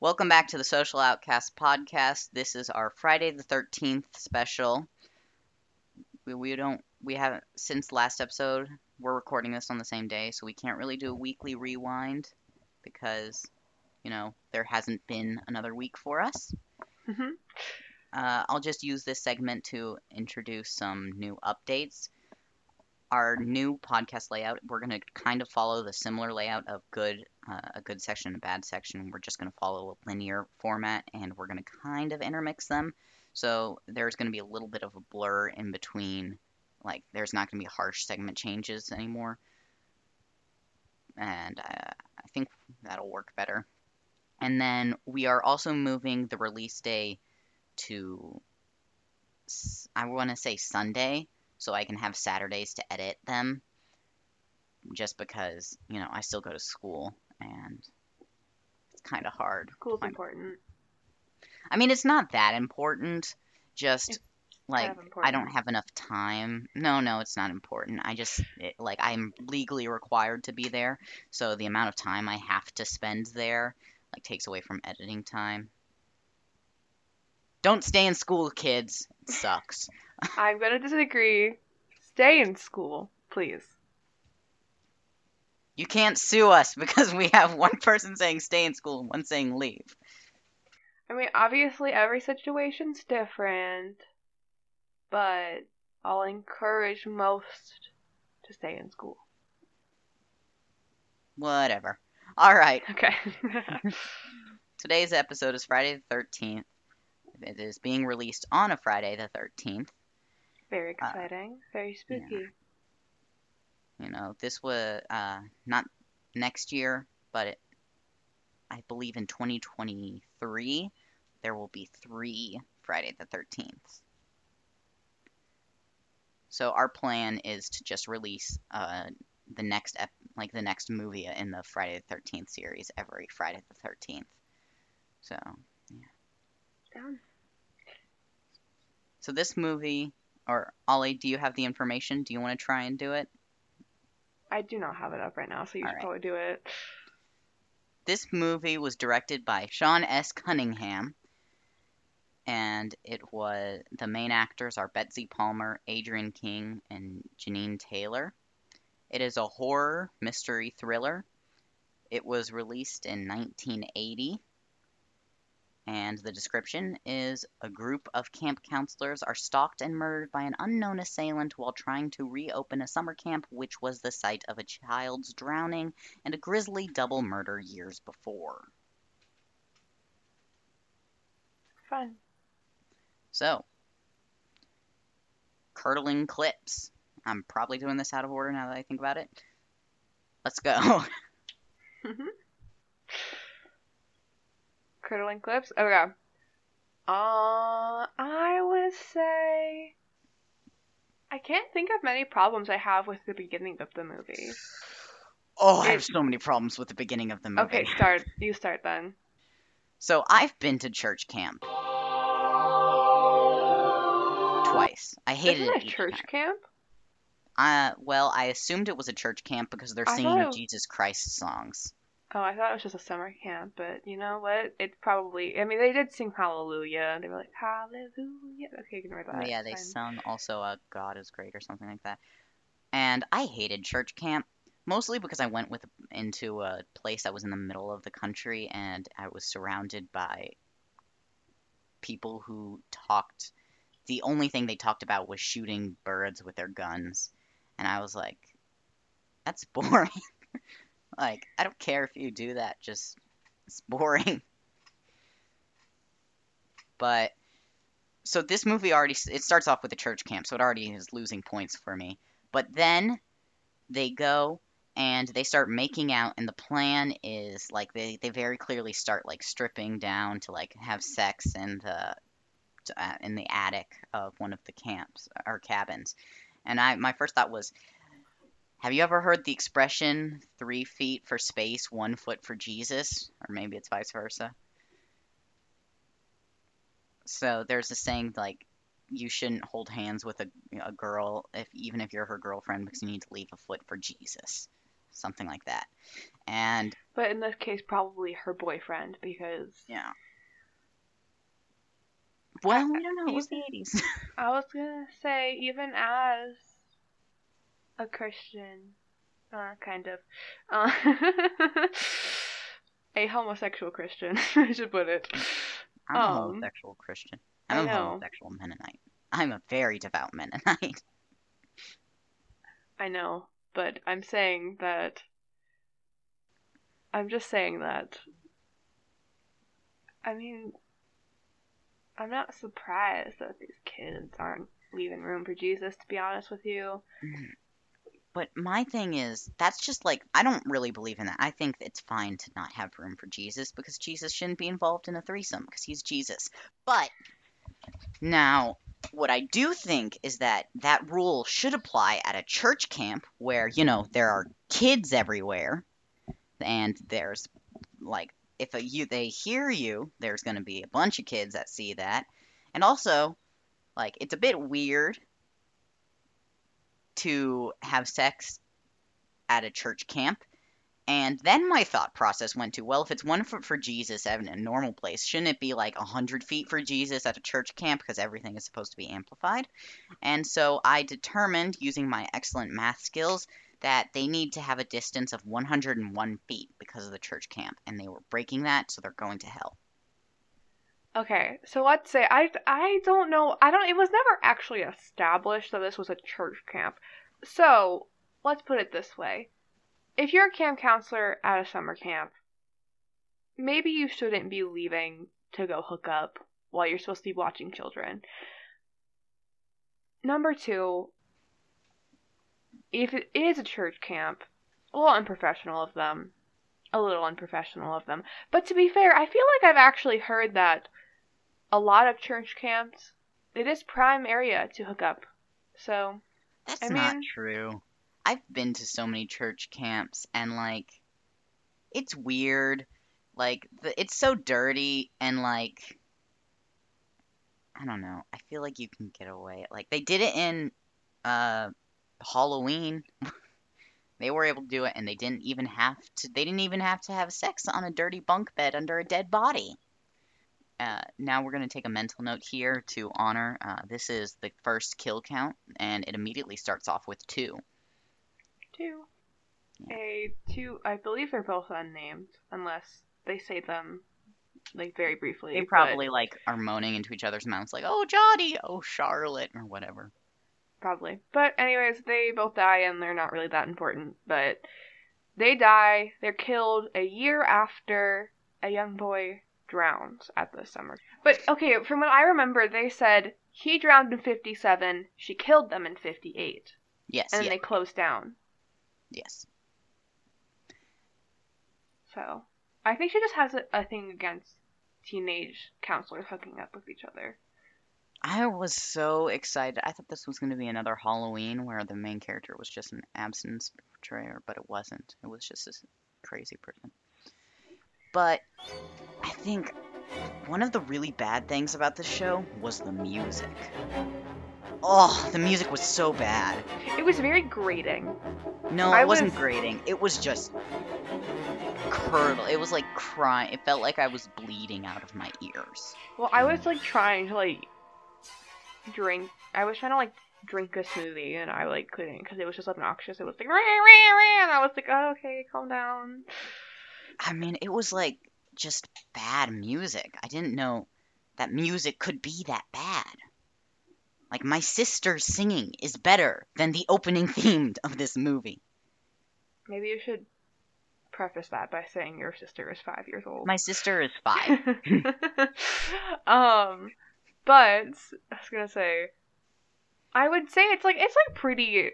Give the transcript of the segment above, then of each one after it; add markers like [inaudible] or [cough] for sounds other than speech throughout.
Welcome back to the Social Outcast podcast. This is our Friday the 13th special. We, we don't we haven't since last episode. We're recording this on the same day, so we can't really do a weekly rewind because you know there hasn't been another week for us. Mhm. Uh, I'll just use this segment to introduce some new updates. Our new podcast layout, we're going to kind of follow the similar layout of good, uh, a good section and a bad section. We're just going to follow a linear format, and we're going to kind of intermix them. So there's going to be a little bit of a blur in between. Like there's not going to be harsh segment changes anymore, and uh, I think that'll work better. And then we are also moving the release day to I want to say Sunday so I can have Saturdays to edit them just because, you know, I still go to school and it's kind of hard. School's important. I mean, it's not that important, just It's like kind of I don't have enough time. No, no, it's not important. I just it, like I'm legally required to be there, so the amount of time I have to spend there like takes away from editing time. Don't stay in school, kids. It sucks. [laughs] I'm gonna disagree. Stay in school, please. You can't sue us [laughs] because we have one person saying stay in school and one saying leave. I mean, obviously every situation's different, but I'll encourage most to stay in school. Whatever. All right. [laughs] Okay. [laughs] Today's episode is Friday the 13th. It is being released on a Friday the 13th. Very uh, exciting. Very spooky. You know, this was uh, not next year, but it, I believe in 2023 there will be three Friday the 13th. So our plan is to just release uh, the next ep- like the next movie in the Friday the 13th series every Friday the 13th. So yeah. Down. so this movie or Ollie, do you have the information? Do you want to try and do it? I do not have it up right now, so you should Alright. probably do it. This movie was directed by Sean S. Cunningham, and it was the main actors are Betsy Palmer, Adrienne King, and Jeannine Taylor. It is a horror mystery thriller. It was released in 1980. And the description is a group of camp counselors are stalked and murdered by an unknown assailant while trying to reopen a summer camp which was the site of a child's drowning and a grisly double murder years before. Fun. So, curdling clips. I'm probably doing this out of order now that I think about it. Let's go. [laughs] Mm-hmm. Curdling clips. Okay. Uh, I would say I can't think of many problems I have with the beginning of the movie. oh, I have so many problems with the beginning of the movie. Okay, start. You start then. So, I've been to church camp twice. I hated Isn't it. it church time. camp? Uh, well, I assumed it was a church camp because they're singing thought Jesus Christ songs. Oh, I thought it was just a summer camp, but you know what? It probably. I mean, they did sing Hallelujah. They were like Hallelujah. Okay, ignore that. Yeah, they fine. sung also uh, God is Great or something like that. And I hated church camp mostly because I went with into a place that was in the middle of the country and I was surrounded by people who talked the only thing they talked about was shooting birds with their guns. And I was like that's [laughs] boring. Like I don't care if you do that, just it's boring. But so this movie already it starts off with a church camp, so it already is losing points for me. But then they go and they start making out and the plan is like they, they very clearly start like stripping down to like have sex in the uh, in the attic of one of the camps or cabins. And I my first thought was have you ever heard the expression three feet for space, one foot for Jesus? Or maybe it's vice versa. So there's a saying like you shouldn't hold hands with a, a girl if even if you're her girlfriend because you need to leave a foot for Jesus, something like that. And But in this case, probably her boyfriend because yeah, well, we don't know. It was the 80s. [laughs] I was gonna say even as a Christian, uh, kind of, uh, [laughs] a homosexual Christian, [laughs] I should put it. I'm a Um, homosexual Christian. I I'm a know. homosexual Mennonite. I'm a very devout Mennonite. [laughs] I know, but I'm saying that. I'm just saying that. I mean, I'm not surprised that these kids aren't leaving room for Jesus, to be honest with you. But my thing is, that's just like, I don't really believe in that. I think it's fine to not have room for Jesus because Jesus shouldn't be involved in a threesome because he's Jesus. But now, what I do think is that that rule should apply at a church camp where, you know, there are kids everywhere and there's like, if a, you they hear you, there's going to be a bunch of kids that see that. And also, like, it's a bit weird to have sex at a church camp. And then my thought process went to, well, if it's one foot for Jesus at a normal place, shouldn't it be like a hundred feet for Jesus at a church camp because everything is supposed to be amplified? And so I determined, using my excellent math skills, that they need to have a distance of 101 feet because of the church camp, and they were breaking that, so they're going to hell. Okay, so let's say I I don't know. I don't. It was never actually established that this was a church camp. So let's put it this way: if you're a camp counselor at a summer camp, maybe you shouldn't be leaving to go hook up while you're supposed to be watching children. Number two, if it is a church camp, a little unprofessional of them. A little unprofessional of them. But to be fair, I feel like I've actually heard that a lot of church camps, it is prime area to hook up. So, That's I not true. I've been to so many church camps and like it's weird. Like the, it's so dirty and like I don't know. I feel like you can get away. Like they did it in uh Halloween. [laughs] they were able to do it and they didn't even have to they didn't even have to have sex on a dirty bunk bed under a dead body. Uh, now we're going to take a mental note here to honor. Uh, this is the first kill count, and it immediately starts off with two. two. Yeah. A two, I believe they're both unnamed, unless they say them like very briefly. They but- probably like are moaning into each other's mouths, like "Oh Johnny, oh Charlotte," or whatever. Probably. But anyways, they both die and they're not really that important. But they die. They're killed a year after a young boy drowns at the summer. But okay, from what I remember, they said he drowned in 57, she killed them in 58. Yes, And yeah, they closed down. yes. So I think she just has a, a thing against teenage counselors hooking up with each other. I was so excited. I thought this was going to be another Halloween where the main character was just an absence portrayer, but it wasn't. It was just this crazy person. But I think one of the really bad things about this show was the music. Oh, the music was so bad. It was very grating. No, I it wasn't was- grating. It was just curdle. It was like crying. It felt like I was bleeding out of my ears. Well, I was like trying to like drink. I was trying to like drink a smoothie, and I like couldn't because it was just obnoxious. It was like rah, rah, rah, and I was like, oh, okay, calm down. I mean, it was like just bad music. I didn't know that music could be that bad. Like my sister singing is better than the opening [laughs] theme of this movie. Maybe you should preface that by saying your sister is five years old. My sister is [laughs] five. [laughs] um, but I was gonna say, I would say it's like it's like pretty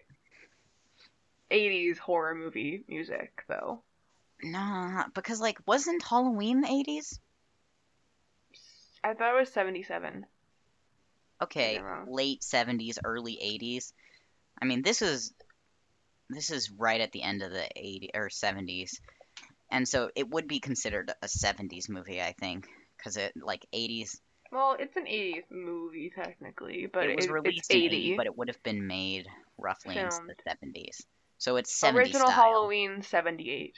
80s horror movie music though. Nah, because like wasn't Halloween the 80s? I thought it was 77. Okay, late 70s, early 80s. I mean, this is this is right at the end of the 80s or 70s. And so it would be considered a 70s movie, I think, cuz it like 80s Well, it's an 80s movie technically, but it was it- released it's in 80. 80, but it would have been made roughly in the 70s. So it's 70s Original style. Halloween 78.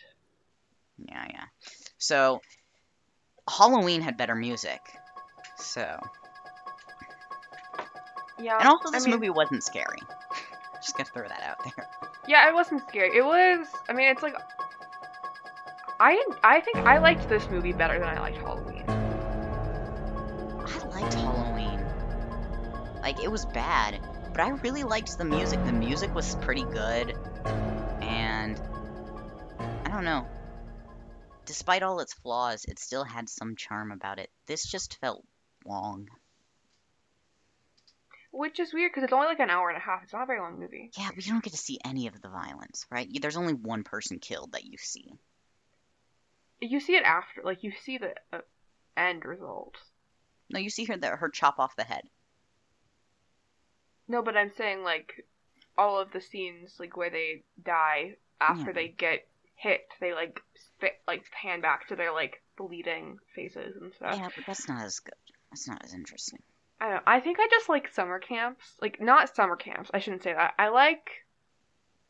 Yeah, yeah. So Halloween had better music. So, Yeah. and also I this mean, movie wasn't scary. [laughs] Just gonna throw that out there. Yeah, it wasn't scary. It was. I mean, it's like. I I think I liked this movie better than I liked Halloween. I liked Halloween. Like it was bad, but I really liked the music. The music was pretty good, and I don't know. Despite all its flaws, it still had some charm about it. This just felt long. Which is weird because it's only like an hour and a half. It's not a very long movie. Yeah, but you don't get to see any of the violence, right? There's only one person killed that you see. You see it after, like you see the uh, end result. No, you see her the, her chop off the head. No, but I'm saying like all of the scenes like where they die after Yeah. they get hit, they like spit like pan back to their like bleeding faces and stuff. Yeah, but that's not as good. That's not as interesting. I don't. I think I just like summer camps. Like not summer camps. I shouldn't say that. I like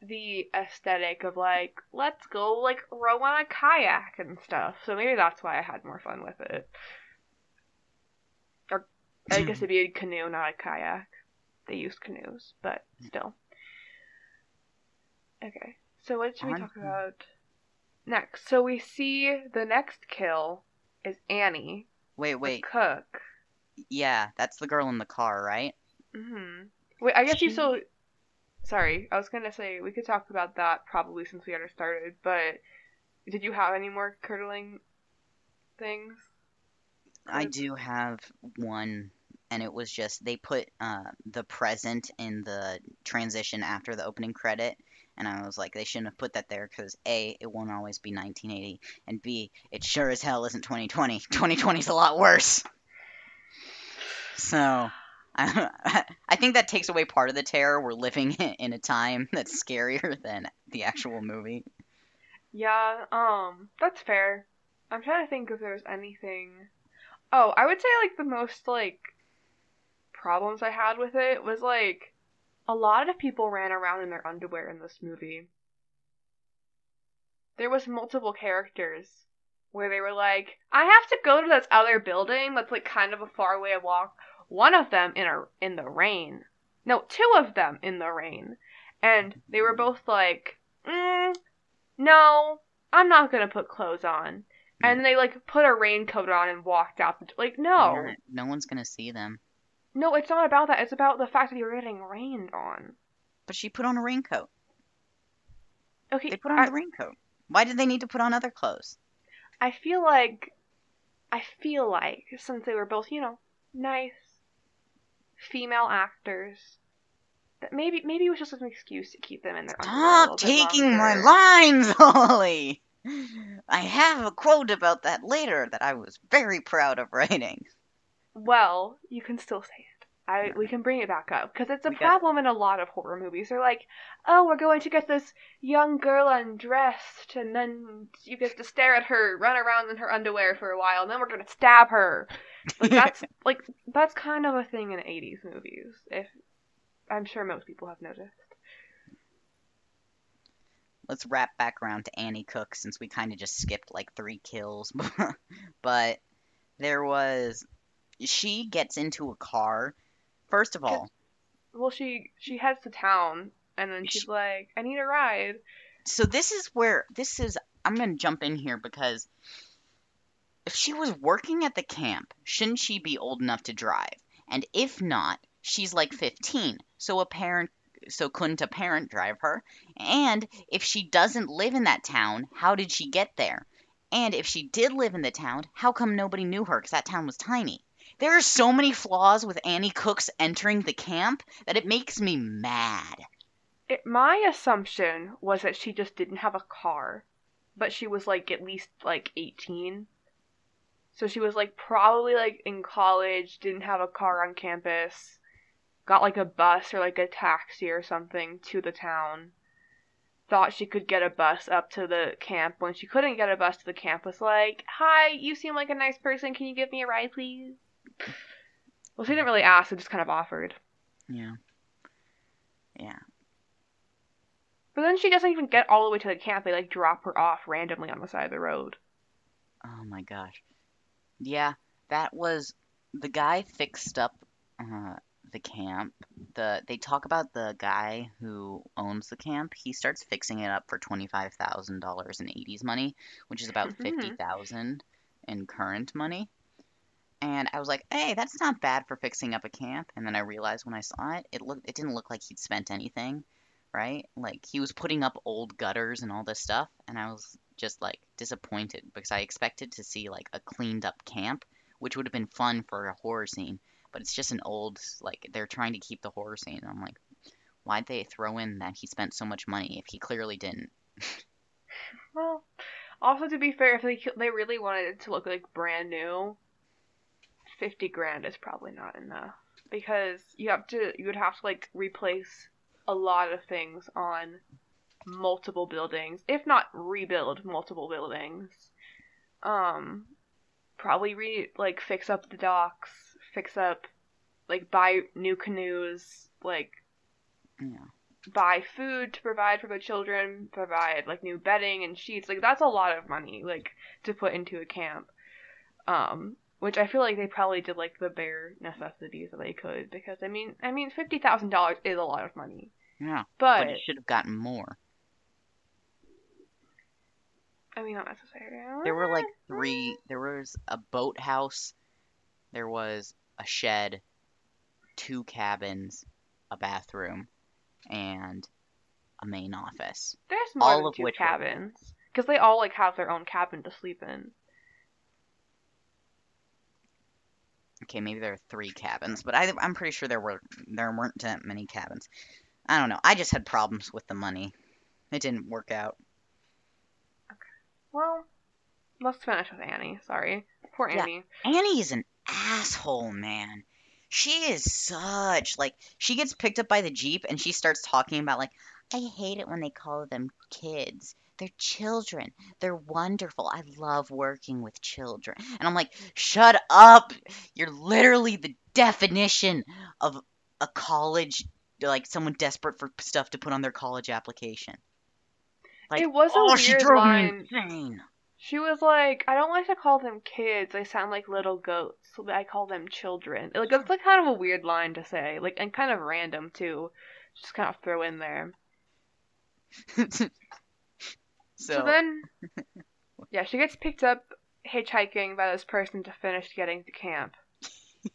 the aesthetic of like let's go like row on a kayak and stuff. So maybe that's why I had more fun with it. Or I guess it'd be a canoe, not a kayak. They used canoes, but still. Okay. So what should we talk about next? So we see the next kill is Annie, Wait, the wait. cook. Yeah, that's the girl in the car, right? hmm Wait, I guess you She- still. Sorry, I was gonna say we could talk about that probably since we already started, but did you have any more curdling things? I do have one, and it was just they put uh, the present in the transition after the opening credit, and I was like, they shouldn't have put that there because A, it won't always be 1980, and B, it sure as hell isn't 2020. 2020 [laughs] is a lot worse. So, I, [laughs] I think that takes away part of the terror. We're living [laughs] in a time that's scarier than the actual movie. Yeah, um, that's fair. I'm trying to think if there's anything. Oh, I would say like the most like problems I had with it was like a lot of people ran around in their underwear in this movie. There was multiple characters where they were like, I have to go to this other building that's like kind of a far way walk. One of them in a in the rain. No, two of them in the rain. And they were both like, mm, no, I'm not gonna put clothes on. And they like put a raincoat on and walked out. The like, no, You're- no one's gonna see them. No, it's not about that. It's about the fact that you're getting rained on. But she put on a raincoat. Okay, They put on I, the raincoat. Why did they need to put on other clothes? I feel like, I feel like since they were both, you know, nice female actors, that maybe maybe it was just an excuse to keep them in their Stop taking my lines, [laughs] Holly! I have a quote about that later that I was very proud of writing. Well, you can still say it. I we can bring it back up because it's a We problem in a lot of horror movies. They're like, "Oh, we're going to get this young girl undressed, and then you get to stare at her, run around in her underwear for a while, and then we're going to stab her." Like [laughs] that's like that's kind of a thing in '80s movies. If I'm sure most people have noticed. let's wrap back around to Annie Cook since we kind of just skipped like three kills. [laughs] but there was she gets into a car. First of all, Well, she she heads to town, and then she's She- like, "I need a ride." so this is where this is I'm going to jump in here because if she was working at the camp, shouldn't she be old enough to drive? And if not, she's like 15. So a parent so couldn't a parent drive her? And if she doesn't live in that town, how did she get there? And if she did live in the town, how come nobody knew her cuz that town was tiny? There are so many flaws with Annie Cook's entering the camp that it makes me mad. It, my assumption was that she just didn't have a car, but she was like at least like 18. So she was like probably like in college, didn't have a car on campus, got like a bus or like a taxi or something to the town. Thought she could get a bus up to the camp. When she couldn't get a bus to the camp, was like, "Hi, you seem like a nice person. Can you give me a ride, please?" Well, she didn't really ask; it just kind of offered. Yeah. Yeah. But then she doesn't even get all the way to the camp. They like drop her off randomly on the side of the road. Oh my gosh. Yeah, that was the guy fixed up uh, the camp. The they talk about the guy who owns the camp. He starts fixing it up for twenty five thousand dollars in eighties money, which is about [laughs] fifty thousand in current money. And I was like, hey, that's not bad for fixing up a camp. And then I realized when I saw it, it looked it didn't look like he'd spent anything, right? Like he was putting up old gutters and all this stuff, and I was just like disappointed because I expected to see like a cleaned up camp, which would have been fun for a horror scene. But it's just an old like they're trying to keep the horror scene. I'm like, why'd they throw in that he spent so much money if he clearly didn't? [laughs] Well, also to be fair, if they they really wanted it to look like brand new, fifty grand is probably not enough because you have to you would have to like replace a lot of things on multiple buildings, if not rebuild multiple buildings. Um, probably re like fix up the docks, fix up like buy new canoes, like Yeah. buy food to provide for the children, provide like new bedding and sheets. Like that's a lot of money like to put into a camp. Um which I feel like they probably did like the bare necessities that they could because I mean I mean fifty thousand dollars is a lot of money. Yeah. But, But it should have gotten more. I mean not necessarily. There were like three. There was a boathouse. There was a shed, two cabins, a bathroom, and a main office. There's more all than of two which cabins because they all like have their own cabin to sleep in. Okay, maybe there are three cabins, but I, I'm pretty sure there were there weren't that many cabins. I don't know. I just had problems with the money. It didn't work out. Okay. Well, let's finish with Annie. Sorry, poor Annie. Yeah. Annie. Annie is an asshole, man. She is such like she gets picked up by the jeep and she starts talking about like I hate it when they call them kids. They're children. They're wonderful. I love working with children. And I'm like, shut up. You're literally the definition of a college like someone desperate for stuff to put on their college application. Like, It was a oh, she weird drove line. me insane. She was like, I don't like to call them kids. They sound like little goats. So I call them children. Like that's like kind of a weird line to say. Like and kind of random too. Just kind of throw in there. [laughs] so, So, then, yeah, she gets picked up hitchhiking by this person to finish getting to camp.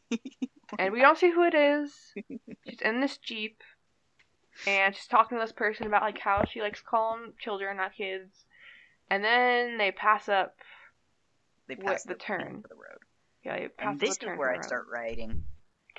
[laughs] and we don't see who it is. She's in this jeep, and she's talking to this person about like how she likes to call them children, not kids. And then they pass up. they pass the turn. for the road. Yeah, they pass And this the is where I the start writing.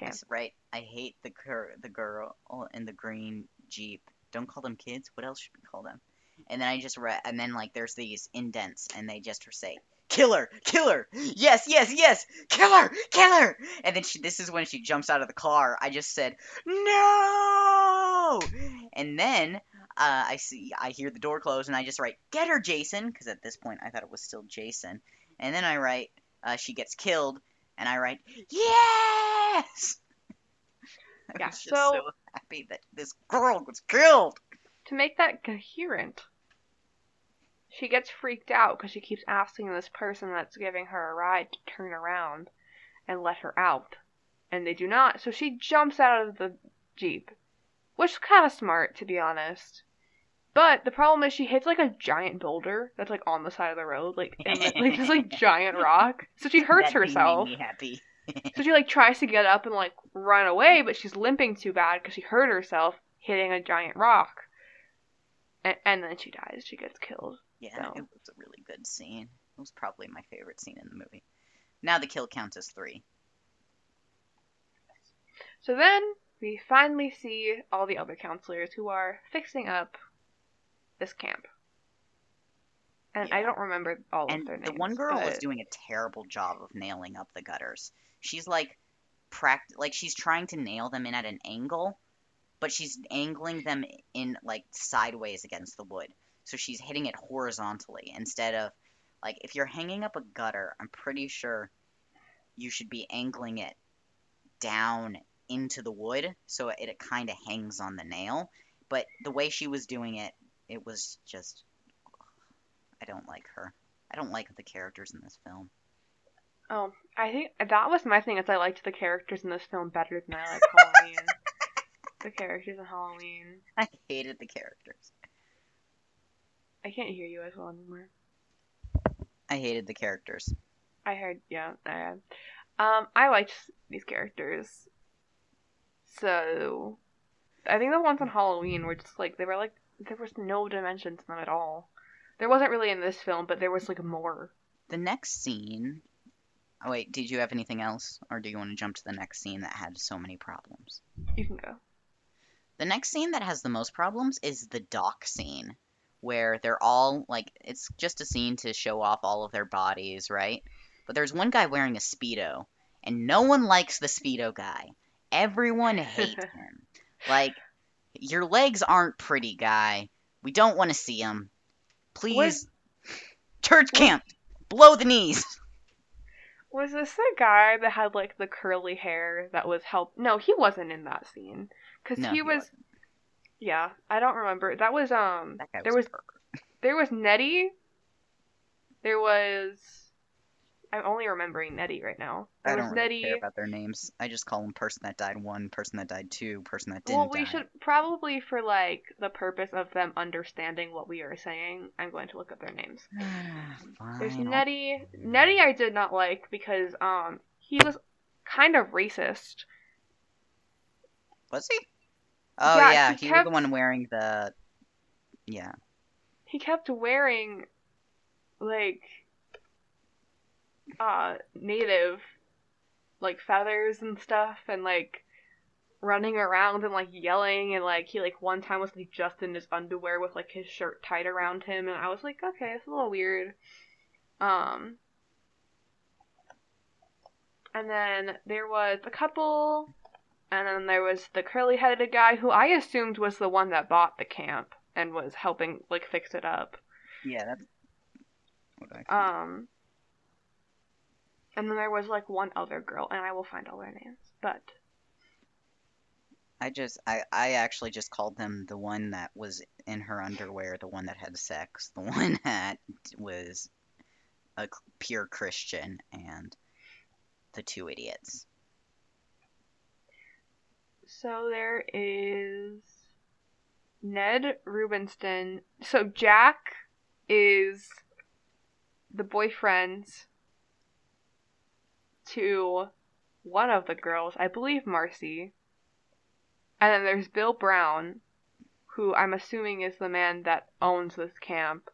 S- right. I hate the cur- the girl in the green jeep. Don't call them kids. What else should we call them? And then I just read, and then like there's these indents, and they just say killer, killer, yes, yes, yes, killer, killer. And then she, this is when she jumps out of the car. I just said no, and then uh, I see, I hear the door close, and I just write get her, Jason, because at this point I thought it was still Jason. And then I write uh, she gets killed, and I write yes. [laughs] I Yeah, was just so- so happy that this girl was killed. To make that coherent, she gets freaked out because she keeps asking this person that's giving her a ride to turn around and let her out. And they do not, so she jumps out of the Jeep. Which is kind of smart, to be honest. But the problem is she hits like a giant boulder that's like on the side of the road, like in the, like this like [laughs] giant rock. So she hurts That thing made herself. me happy. So she like tries to get up and like run away, but she's limping too bad because she hurt herself hitting a giant rock. And, and then she dies. She gets killed. Yeah, So- it was a really good scene. It was probably my favorite scene in the movie. Now the kill count is three. So then we finally see all the other counselors who are fixing up this camp. And I don't remember all And of their the one girl was doing a terrible job of nailing up the gutters. She's like pract like she's trying to nail them in at an angle, but she's angling them in like sideways against the wood. So she's hitting it horizontally instead of like if you're hanging up a gutter, I'm pretty sure you should be angling it down into the wood so it, it kind of hangs on the nail. But the way she was doing it, it was just I don't like her. I don't like the characters in this film. Oh, I think that was my thing. Is I liked the characters in this film better than I like Halloween. [laughs] the characters in Halloween. I hated the characters. I can't hear you as well anymore. I hated the characters. I heard, yeah, I had. Um, I liked these characters. So, I think the ones on Halloween were just like they were like there was no dimension to them at all. There wasn't really in this film, but there was like more. The next scene. Oh wait, did you have anything else, or do you want to jump to the next scene that had so many problems? You can go. The next scene that has the most problems is the dock scene, where they're all like, it's just a scene to show off all of their bodies, right? But there's one guy wearing a Speedo, and no one likes the Speedo guy. Everyone hates [laughs] him. Like, your legs aren't pretty, guy. We don't want to see them. Please. Was- Church camp! blow the knees! [laughs] Was this the guy that had like the curly hair that was help? No, he wasn't in that scene because No, he he was. wasn't. Yeah, I don't remember. That was um. That guy was, there was a there was Nettie. There was. I'm only remembering Nettie right now. There I don't really Nettie. care about their names. I just call them person that died one, person that died two, person that didn't Well, we die. should probably, for like the purpose of them understanding what we are saying, I'm going to look up their names. [sighs] There's Nettie. Nettie, I did not like because um he was kind of racist. Was he? Oh Yeah, yeah, he he, was the one wearing the. Yeah. He kept wearing like uh native like feathers and stuff and like running around and like yelling and like he like one time was like just in his underwear with like his shirt tied around him and I was like okay it's a little weird um and then there was a couple and then there was the curly headed guy who I assumed was the one that bought the camp and was helping like fix it up Yeah, that's. What I think? um, and then there was like one other girl, and I will find all their names. But I just, I, I actually just called them the one that was in her underwear, the one that had sex, the [laughs] one that was a pure Christian, and the two idiots. So there is Ned Rubenstein. So Jack is the boyfriend to one of the girls, I believe Marcy. And then there's Bill Brown, who I'm assuming is the man that owns this camp.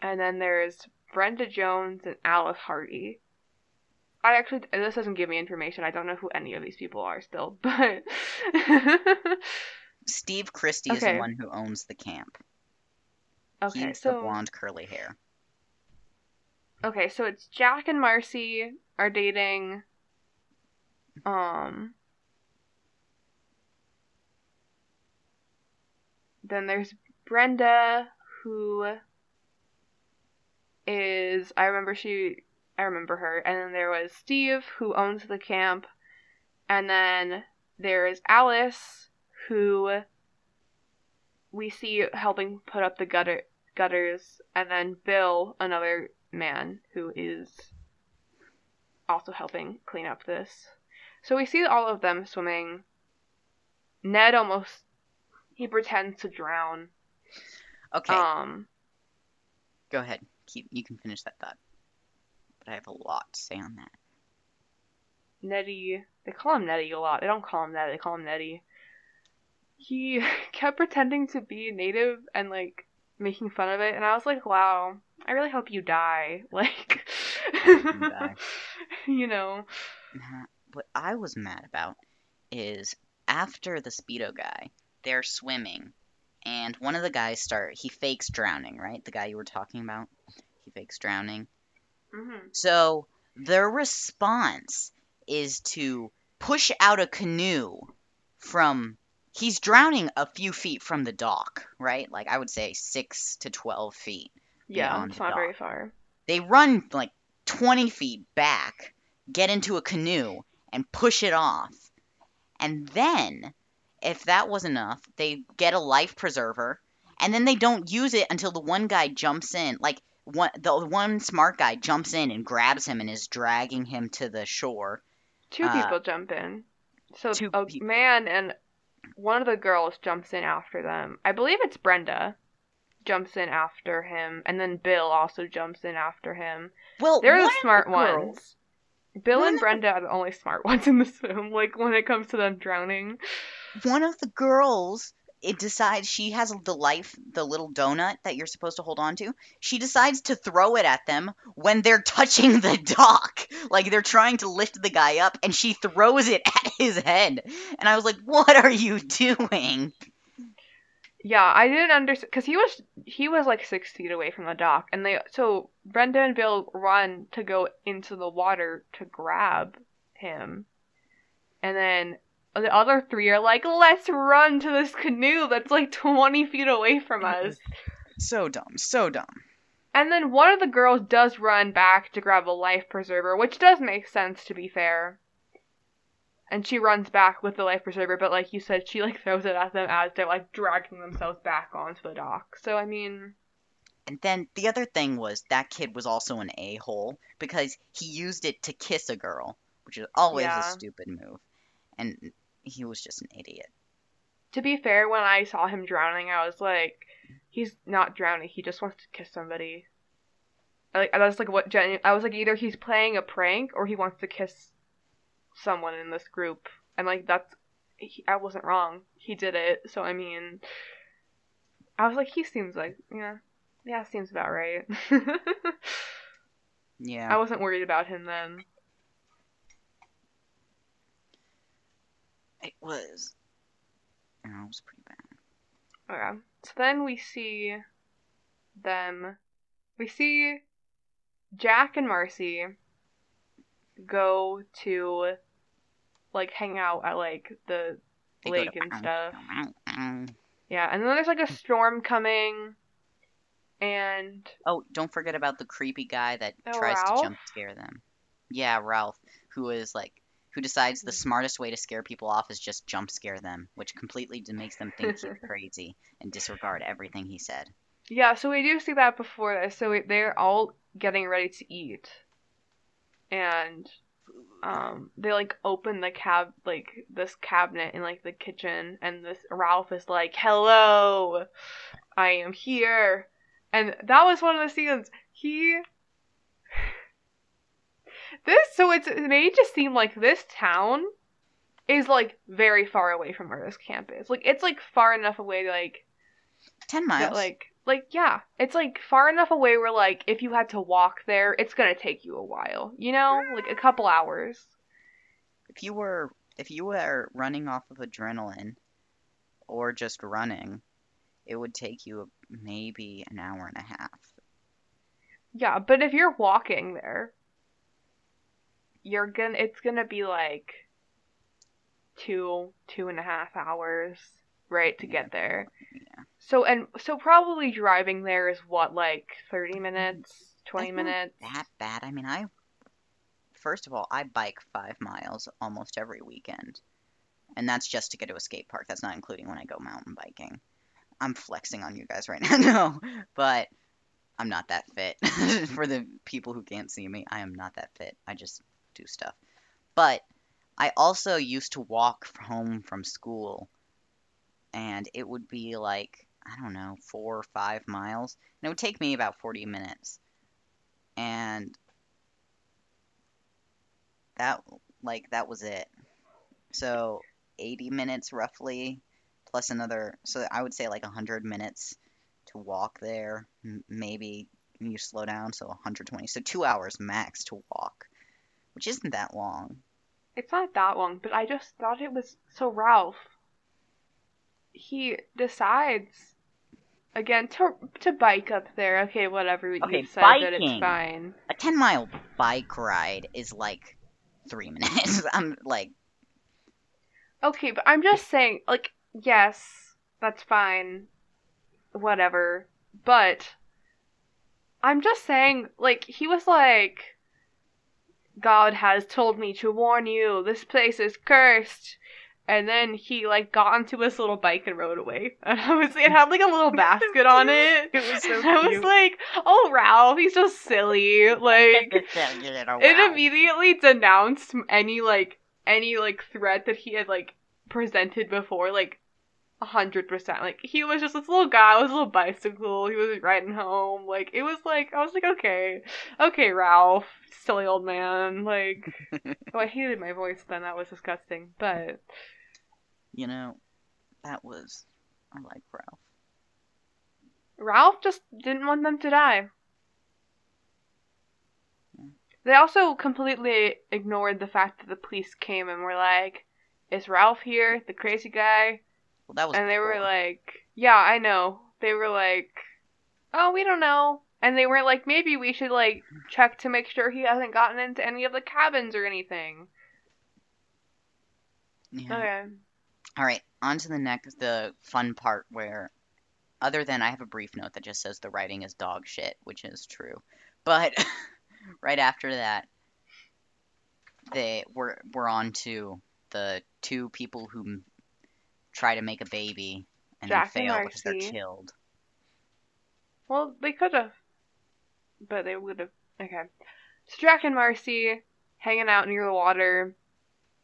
And then there's Brenda Jones and Alice Hardy. I actually, this doesn't give me information. I don't know who any of these people are still, [laughs] but. Steve Christy is Okay. the one who owns the camp. okay, He's the so. blonde curly hair. Okay, so it's Jack and Marcy are dating. Um. Then there's Brenda, who is I remember she I remember her, and then there was Steve, who owns the camp, and then there is Alice, who we see helping put up the gutter gutters, and then Bill, another man who is also helping clean up this. So we see all of them swimming. Ned almost he pretends to drown. Okay, Um go ahead. Keep. You can finish that thought. But I have a lot to say on that. Nettie they call him Nettie a lot. They don't call him Ned, they call him Nettie. He [laughs] kept pretending to be native and like making fun of it and I was like, Wow, I really hope you die. [laughs] Like [laughs] you know. What I was mad about is after the speedo guy, they're swimming, and one of the guys start. He fakes drowning, right? The guy you were talking about. He fakes drowning. Mm-hmm. So their response is to push out a canoe from. He's drowning a few feet from the dock, right? Like I would say six to twelve feet. Yeah, it's not dock. very far. They run like 20 feet back, get into a canoe, and push it off. And then, if that was enough, they get a life preserver, and then they don't use it until the one guy jumps in. Like, one, the one smart guy jumps in and grabs him and is dragging him to the shore. Two Uh, people jump in. So two a man and one of the girls jumps in after them. I believe it's Brenda jumps in after him, and then Bill also jumps in after him. Well, They're the smart girls- ones. Bill one and Brenda are the only smart [laughs] ones in this film. Like when it comes to them drowning. one of the girls it decides she has the life the little donut that you're supposed to hold on to. She decides to throw it at them when they're [laughs] touching the dock. Like they're trying to lift the guy up and she throws it at his head. And i was like what are you doing? Yeah, I didn't understand because he was he was like six feet away from the dock, and they so Brenda and Bill run to go into the water to grab him, and then the other three are like, "Let's run to this canoe that's like twenty feet away from us." so dumb so dumb And then one of the girls does run back to grab a life preserver, which does make sense to be fair. And she runs back with the life preserver, but like you said, she like throws it at them as they're like dragging themselves back onto the dock. So I mean, and then the other thing was that kid was also an a-hole because he used it to kiss a girl which is always Yeah. a stupid move and he was just an idiot to be fair, when I saw him drowning, I was like, he's not drowning. He just wants to kiss somebody. Like that's like what Jenny. I was like, either he's playing a prank or he wants to kiss someone in this group. And like that's, he, I wasn't wrong. He did it. So I mean, I was like, he seems like yeah, yeah, seems about right. [laughs] yeah I wasn't worried about him then. It was it was pretty bad Okay. So then we see them. We see Jack and Marcy go to like hang out at like the They lake and stuff. Yeah, and then there's like a storm coming, and Oh, don't forget about the creepy guy that Oh, tries Ralph? to jump scare them. Yeah, Ralph, who is like, who decides the smartest way to scare people off is just jump scare them, which completely makes them think he's [laughs] crazy and disregard everything he said. yeah, so we do see that before this. So they're all getting ready to eat, and um they like open the cab like this cabinet in like the kitchen. And this Ralph is like hello I am here. And that was one of the scenes. He this so it's it made just seem like this town is like very far away from where this camp is like it's like far enough away like Ten that miles. like like yeah it's like far enough away where like if you had to walk there it's gonna take you a while you know like a couple hours if you were if you were running off of adrenaline or just running, it would take you maybe an hour and a half. Yeah, but if you're walking there, you're gonna it's gonna be like two two and a half hours, right, to get there. Yeah. So and so probably driving there is what like thirty mm-hmm. minutes, twenty That's not minutes. That bad. I mean, I first of all, I bike five miles almost every weekend, and that's just to get to a skate park. That's not including when I go mountain biking. I'm flexing on you guys right [laughs] now. no, but I'm not that fit. [laughs] For the people who can't see me, I am not that fit. I just do stuff. But I also used to walk home from school, and it would be like I don't know, four or five miles, and it would take me about 40 minutes. And that like that was it. So 80 minutes roughly, plus another. So I would say like 100 minutes to walk there. Maybe you slow down, so 120. So two hours max to walk, which isn't that long. It's not that long, but I just thought it was so Ralph. He decides again to to bike up there. Okay, whatever. Okay, you said that it's fine. A 10 mile bike ride is like three [laughs] minutes. I'm like, Okay, but I'm just saying, like, yes, that's fine. Whatever. But I'm just saying, like, he was like God has told me to warn you, this place is cursed. And then he like got onto his little bike and rode away. [laughs] And I was it had like a little basket on [laughs] it. It was so And I was like, oh Ralph, he's just silly. Like [laughs] it immediately denounced any like any like threat that he had like presented before like a hundred percent. Like he was just this little guy with a little bicycle. He was riding home. Like it was like i was like okay okay ralph silly old man. Like [laughs] oh i hated my voice then. That was disgusting. But You know, that was. I like Ralph. ralph just didn't want them to die. Yeah. they also completely ignored the fact that the police came and were like is ralph here the crazy guy Well, that was. and they were like, "Yeah, I know." They were like, "Oh, we don't know." And they were like, "Maybe we should like check to make sure he hasn't gotten into any of the cabins or anything." Yeah. Okay. All right, on to the next, the fun part where, other than I have a brief note that just says the writing is dog shit, which is true, but [laughs] right after that, they were we're on to the two people who try to make a baby and Jack they and fail because they're killed. Well, they could have, but they would have. Okay. So Jack and Marcy hanging out near the water.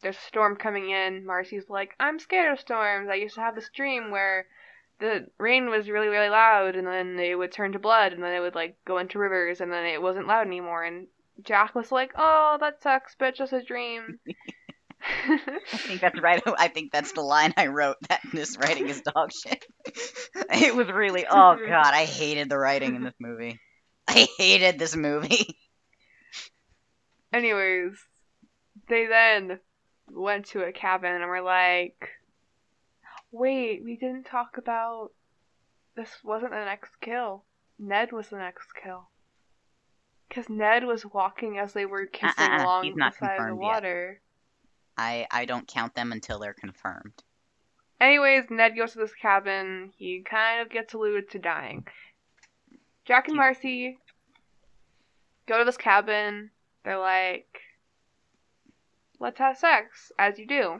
There's a storm coming in. Marcy's like, "I'm scared of storms. I used to have this dream where." The rain was really, really loud, and then it would turn to blood, and then it would like go into rivers, and then it wasn't loud anymore. And Jack was like, "Oh, that sucks, but it's just a dream." [laughs] [laughs] I think that's right. I think that's the line I wrote. That this writing is dog shit. [laughs] it was really. Oh god, I hated the writing in this movie. [laughs] I hated this movie. Anyways, they then went to a cabin and were like, wait, we didn't talk about this wasn't the next kill. Ned was the next kill. Because Ned was walking as they were uh, uh, kissing Uh-uh, along the side of the confirmed yet. I I don't count them until they're confirmed. Anyways, Ned goes to this cabin. He kind of gets alluded to dying. Jack and Marcy go to this cabin. They're like, let's have sex, as you do.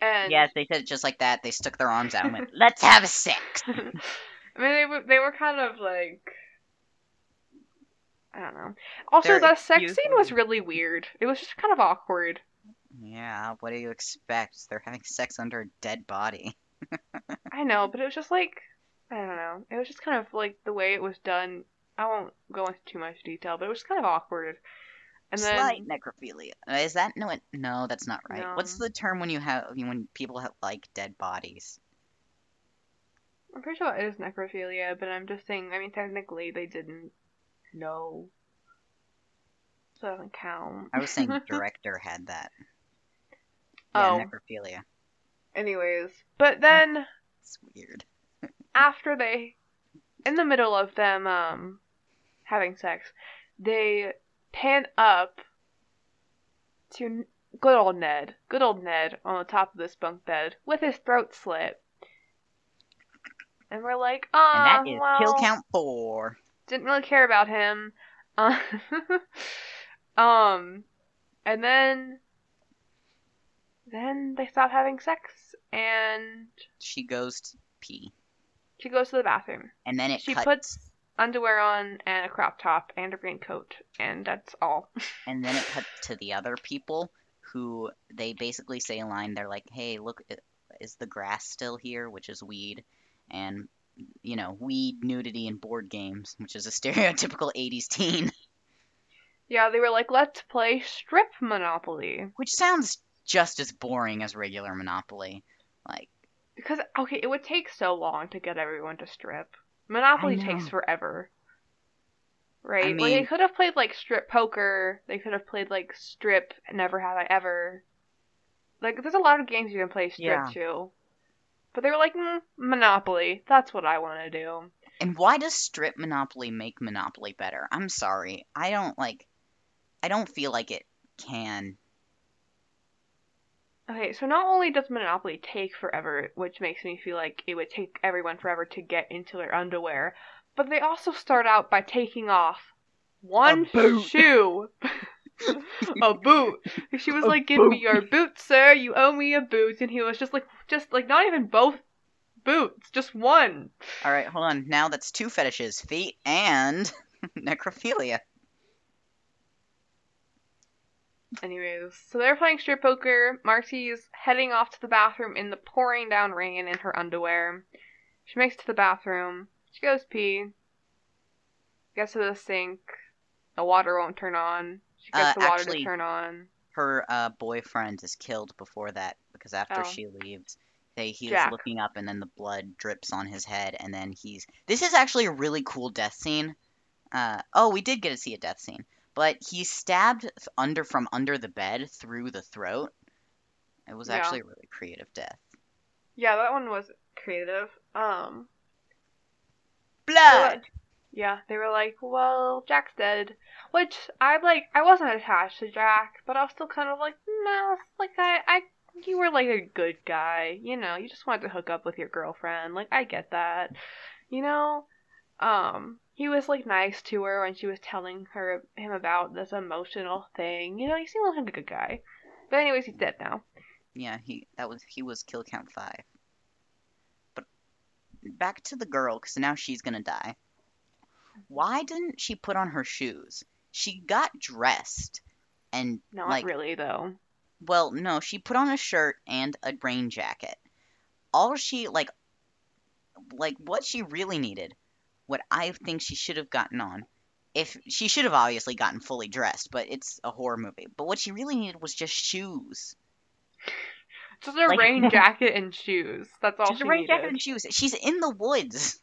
And Yes, they said it just like that. They stuck their arms out and went, "Let's have sex." [laughs] I mean, they were they were kind of like, I don't know. Also, They're the sex scene was really weird. It was just kind of awkward. Yeah, what do you expect? They're having sex under a dead body. [laughs] I know, but it was just like, I don't know. It was just kind of like the way it was done. I won't go into too much detail, but it was kind of awkward. And then Slight necrophilia. Uh, Is that no? It, no, that's not right. What's the term when you have when people have like dead bodies? I'm pretty sure it is necrophilia, but I'm just saying. I mean, technically, they didn't know, so it doesn't count. I was saying [laughs] director had that. Yeah, Oh. necrophilia. Anyways, but then It's weird. [laughs] after they, in the middle of them um having sex, they pan up to good old Ned, good old Ned on the top of this bunk bed with his throat slit. And we're like, And ah, that is well, kill count four. didn't really care about him. Uh, [laughs] um, and then, then they stop having sex, and She goes to pee. She goes to the bathroom. and then it She cuts, puts underwear on and a crop top and a raincoat, and that's all. [laughs] and then it cuts to the other people who they basically say a line. They're like, "Hey, look, is the grass still here?" Which is weed, and you know, weed, nudity, and board games, which is a [laughs] stereotypical '80s teen. yeah, they were like, let's play strip Monopoly. which sounds just as boring as regular Monopoly. Like, Because, okay, it would take so long to get everyone to strip. Monopoly takes forever. Right? like, mean- they could have played, like, strip poker. They could have played, like, strip Never Have I Ever. Like, there's a lot of games you can play strip Yeah. to. But they were like, mm, Monopoly. That's what I want to do. and why does strip Monopoly make Monopoly better? I'm sorry, I don't like. I don't feel like it can. Okay, so not only does Monopoly take forever, which makes me feel like it would take everyone forever to get into their underwear, but they also start out by taking off one boot. shoe. [laughs] a boot. She was A like, "Give me your boot, sir. You owe me a boot." And he was just like, just like not even both boots, just one. All right, hold on. Now that's two fetishes: feet and [laughs] necrophilia. Anyways, so they're playing strip poker. Marcy's heading off to the bathroom in the pouring down rain in her underwear. She makes it to the bathroom. She goes pee. Gets to the sink. The water won't turn on. She gets Uh, the water actually- to turn on. Her uh, boyfriend is killed before that because after Oh. she leaves, they he Jack. looking up and then the blood drips on his head and then he's. This is actually a really cool death scene. Uh, oh, we did get to see a death scene, but he's stabbed under from under the bed through the throat. It was Yeah. actually a really creative death. Yeah, that one was creative. Um, Blood. yeah, they were like, well, Jack's dead. Which I like. I wasn't attached to Jack, but I was still kind of like, no, like I, I, you were like a good guy. You know, you just wanted to hook up with your girlfriend. Like I get that. You know, um, he was like nice to her when she was telling her him about this emotional thing. You know, he seemed like a good guy. But anyways, he's dead now. Yeah, he that was he was kill count five. But back to the girl, because now she's gonna die. Why didn't she put on her shoes? She got dressed, and Not like, really though. well, no, she put on a shirt and a rain jacket. All she like, like what she really needed, what I think she should have gotten on. If she should have obviously gotten fully dressed, but it's a horror movie. But what she really needed was just shoes. Just a Like- rain jacket and shoes. That's all Just she a rain needed. jacket and shoes. She's in the woods.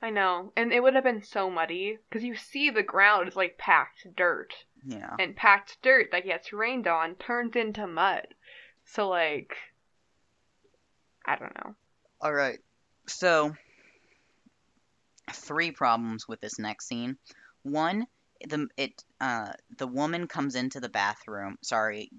I know, and it would have been so muddy because you see the ground is like packed dirt, Yeah. and packed dirt that gets rained on turns into mud. So like, I don't know. All right. So, three problems with this next scene. One, the it uh the woman comes into the bathroom. Sorry,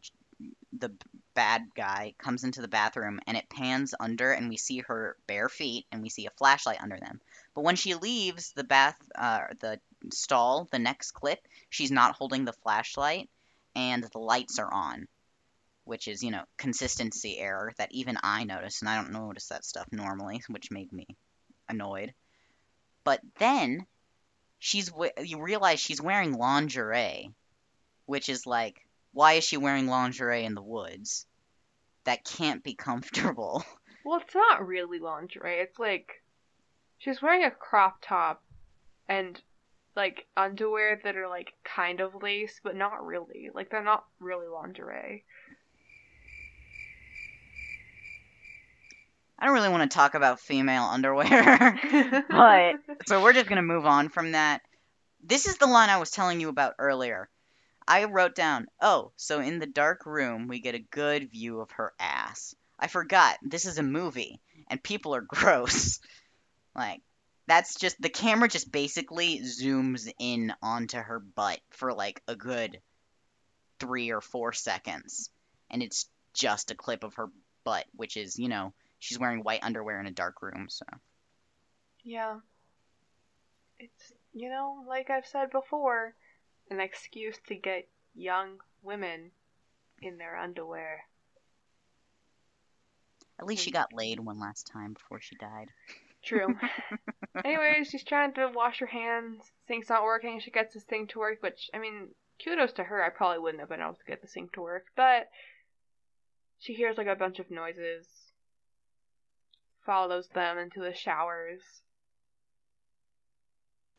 the bad guy comes into the bathroom and it pans under and we see her bare feet and we see a flashlight under them. But when she leaves the bath uh the stall, the next clip, she's not holding the flashlight and the lights are on. Which is, you know, consistency error that even I notice, and I don't notice that stuff normally, which made me annoyed. But then she's you realize she's wearing lingerie, which is like, why is she wearing lingerie in the woods? That can't be comfortable. [laughs] Well, it's not really lingerie. It's like she's wearing a crop top and like underwear that are like kind of lace, but not really. Like they're not really lingerie. I don't really want to talk about female underwear. [laughs] But- so we're just going to move on from that. This is the line I was telling you about earlier. I wrote down, oh, so in the dark room, we get a good view of her ass. I forgot, this is a movie, and people are [laughs] gross. Like, that's just, the camera just basically zooms in onto her butt for like a good three or four seconds. And it's just a clip of her butt, which is, you know, she's wearing white underwear in a dark room, so. Yeah. It's, you know, like I've said before, an excuse to get young women in their underwear. At least she got laid one last time before she died. True. [laughs] Anyways, she's trying to wash her hands. Sink's not working. She gets this thing to work, which, I mean, kudos to her. I probably wouldn't have been able to get the sink to work. But she hears like a bunch of noises, follows them into the showers.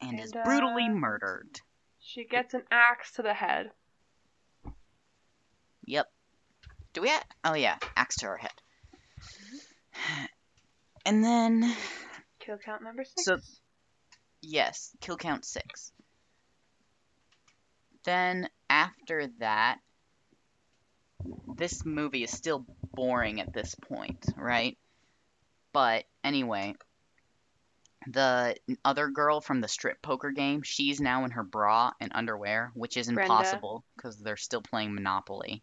And, is And, brutally uh, murdered. She gets an axe to the head. Yep. Do we have? Oh yeah, axe to her head. And then Kill count number six. So- yes, kill count six. Then after that, this movie is still boring at this point, right? But anyway, the other girl from the strip poker game, she's now in her bra and underwear, which is impossible because they're still playing Monopoly.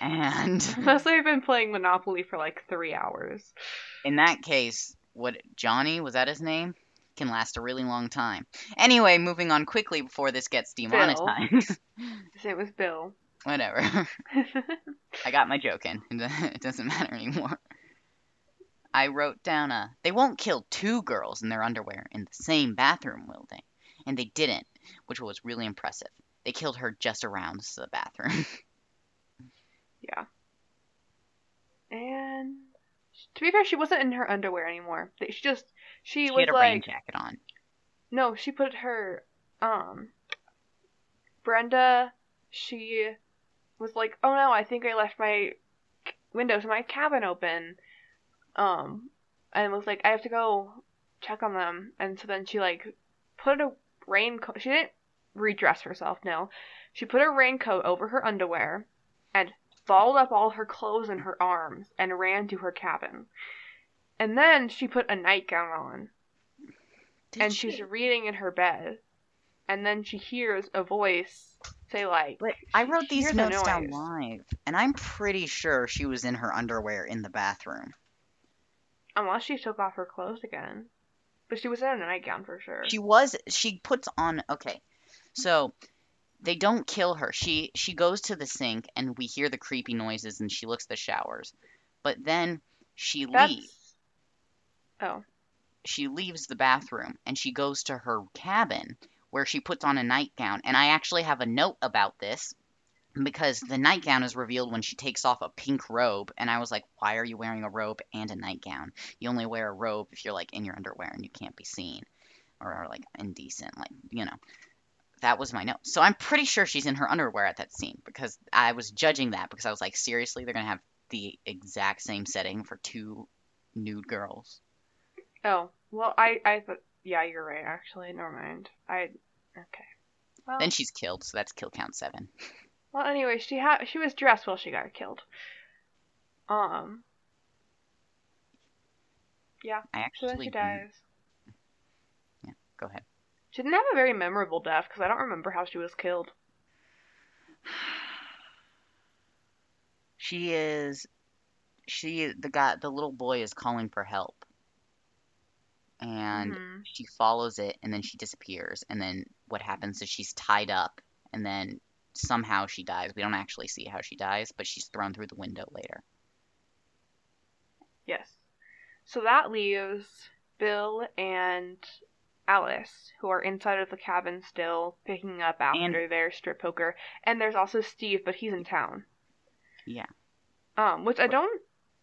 And [laughs] Mostly I've been playing Monopoly for like three hours. in that case, what Johnny was that his name? Can last a really long time. Anyway, moving on quickly before this gets demonetized. [laughs] Name was Bill. Whatever. [laughs] I got my joke in. It doesn't matter anymore. I wrote down a. They won't kill two girls in their underwear in the same bathroom, will they? And they didn't, which was really impressive. They killed her just around the bathroom. [laughs] yeah. And to be fair, she wasn't in her underwear anymore. She just she, she was had a rain like jacket on. no, she put her um Brenda. She was like, oh no, I think I left my windows in my cabin open. Um, and was like, I have to go check on them. And so then she like put a raincoat. She didn't redress herself. No, she put a raincoat over her underwear and balled up all her clothes in her arms and ran to her cabin. And then she put a nightgown on Did and she? she's reading in her bed. And then she hears a voice say like But I wrote these notes down live, and I'm pretty sure she was in her underwear in the bathroom. Unless she took off her clothes again. But she was in a nightgown for sure. She was. She puts on. Okay, so they don't kill her. She she goes to the sink, and we hear the creepy noises, and she looks the showers. But then she That's leaves. Oh. She leaves the bathroom, and she goes to her cabin, where she puts on a nightgown. And I actually have a note about this. Because the nightgown is revealed when she takes off a pink robe, and I was like, "Why are you wearing a robe and a nightgown? You only wear a robe if you're like in your underwear and you can't be seen, or, or like indecent, like you know." That was my note. So I'm pretty sure she's in her underwear at that scene because I was judging that because I was like, seriously, they're gonna have the exact same setting for two nude girls. Oh. Well I I thought yeah, you're right, actually. Never mind. I okay. Well, Then she's killed, so that's kill count seven. [laughs] well anyway, she had she was dressed while she got killed. Um Yeah, I so then she dies. Yeah. Go ahead. She didn't have a very memorable death because I don't remember how she was killed. She is she the guy the little boy is calling for help. And Mhm. she follows it and then she disappears and then what happens is she's tied up and then somehow she dies. We don't actually see how she dies, but she's thrown through the window later. Yes. So that leaves Bill and Alice, who are inside of the cabin still, picking up after their strip poker. And there's also Steve, but he's in town. Yeah. Um, which I don't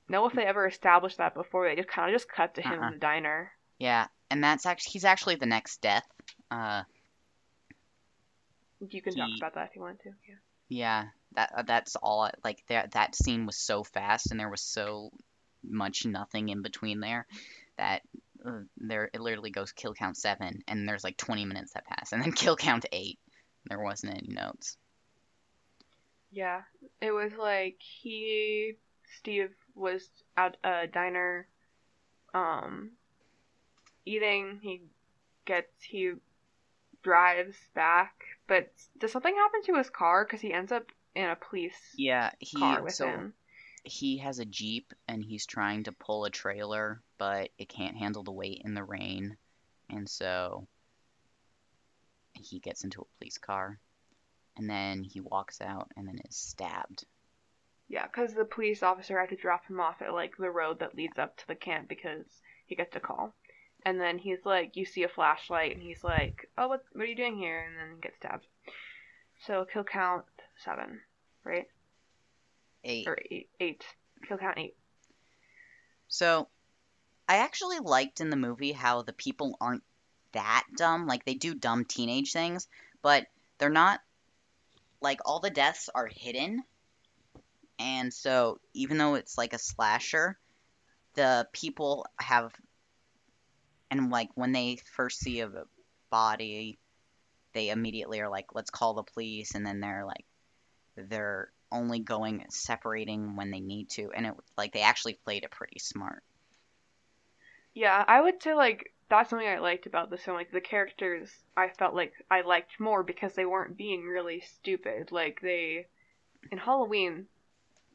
know if they ever established that before. They just kind of just cut to him Uh-uh. in the diner. Yeah, and that's actually he's actually the next death. Uh You can talk about that if you want to. Yeah. Yeah, that uh, that's all. Like that that scene was so fast, and there was so much nothing in between there that uh, there it literally goes kill count seven, and there's like 20 minutes that pass, and then kill count eight. There wasn't any notes. Yeah. It was like he, Steve, was at a diner, um, eating. He gets, he drives back, but does something happen to his car? Because he ends up in a police Yeah, he car with so him. he has a jeep, and he's trying to pull a trailer, but it can't handle the weight in the rain, and so he gets into a police car, and then he walks out, and then is stabbed Yeah, because the police officer had to drop him off at like the road that leads up to the camp because he gets a call. And then he's like, you see a flashlight, and he's like, oh, what, what are you doing here? And then he gets stabbed. So kill count seven, right? Eight. Or eight. Eight. Kill count eight. So, I actually liked in the movie how the people aren't that dumb. Like, they do dumb teenage things, but they're not. Like, all the deaths are hidden. And so, even though it's like a slasher, the people have. And, like, when they first see a body, they immediately are like, let's call the police. And then they're like, they're only going separating when they need to. And it, like, they actually played it pretty smart. Yeah, I would say like that's something I liked about this film. Like the characters, I felt like I liked more because they weren't being really stupid. Like they, in Halloween,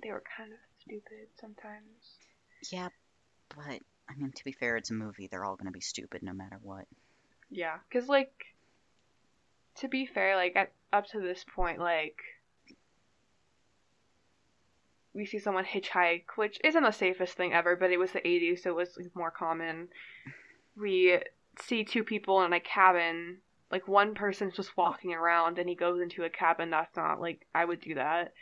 they were kind of stupid sometimes. Yeah, but I mean, to be fair, it's a movie. They're all gonna be stupid no matter what. Yeah, because like, to be fair, like at, up to this point, like we see someone hitchhike, which isn't the safest thing ever, but it was the 80s, so it was like, more common. We see two people in a cabin, like one person's just walking around, and he goes into a cabin that's not like I would do that.